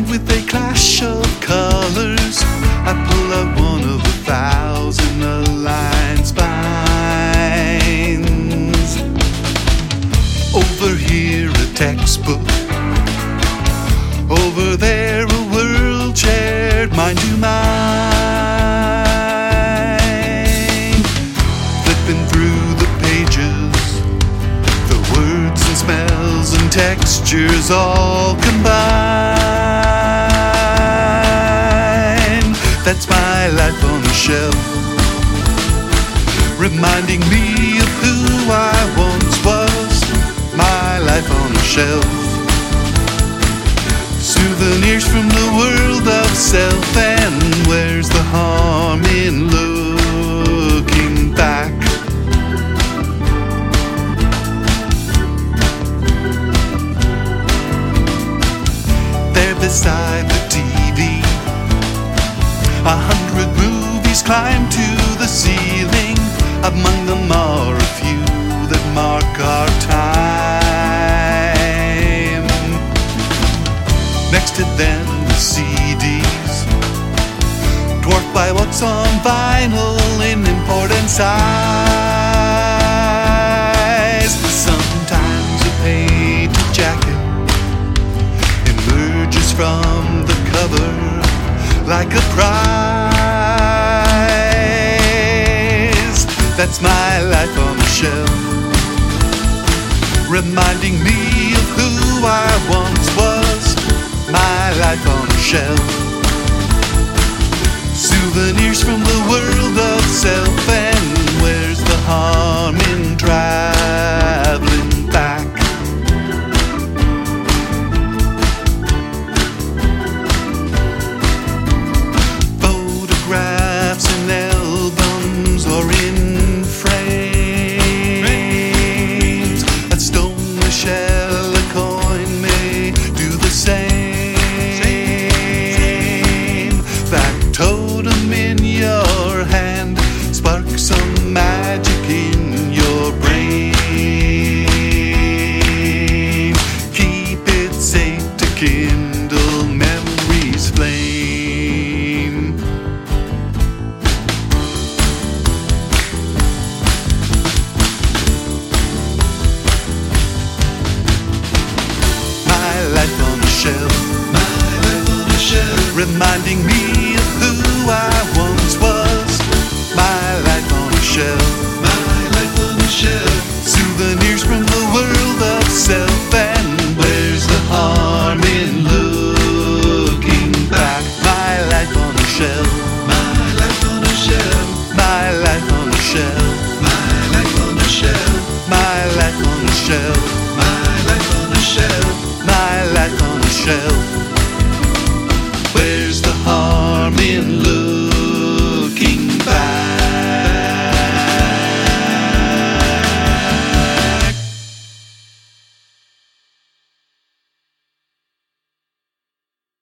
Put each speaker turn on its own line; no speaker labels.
with a clash of colors. I pull out one of a thousand aligned spines. Over here, a textbook. Over there, a world shared mind to mind. Flipping through the pages, the words and smells and textures all combine. Shelf, reminding me of who I once was. My life on a shelf. Souvenirs from the world of self, and where's the harm in looking back? There beside the TV, a hundred movies climb to the ceiling. Among them are a few that mark our time. Next to them, the CDs, dwarfed by what's on vinyl in important size. Sometimes a painted jacket emerges from the cover like a prize. That's my life on the shelf, reminding me of who I once was. My life on a shelf. Souvenirs from the world of self, and where's the harm in Reminding me of who I once was. My life on a shelf. My life on a shelf. Souvenirs from the world of self. And where's the harm in looking back? My life on a shelf. My life on a shelf. My life on a shelf. My life on a shelf. My life on a shelf.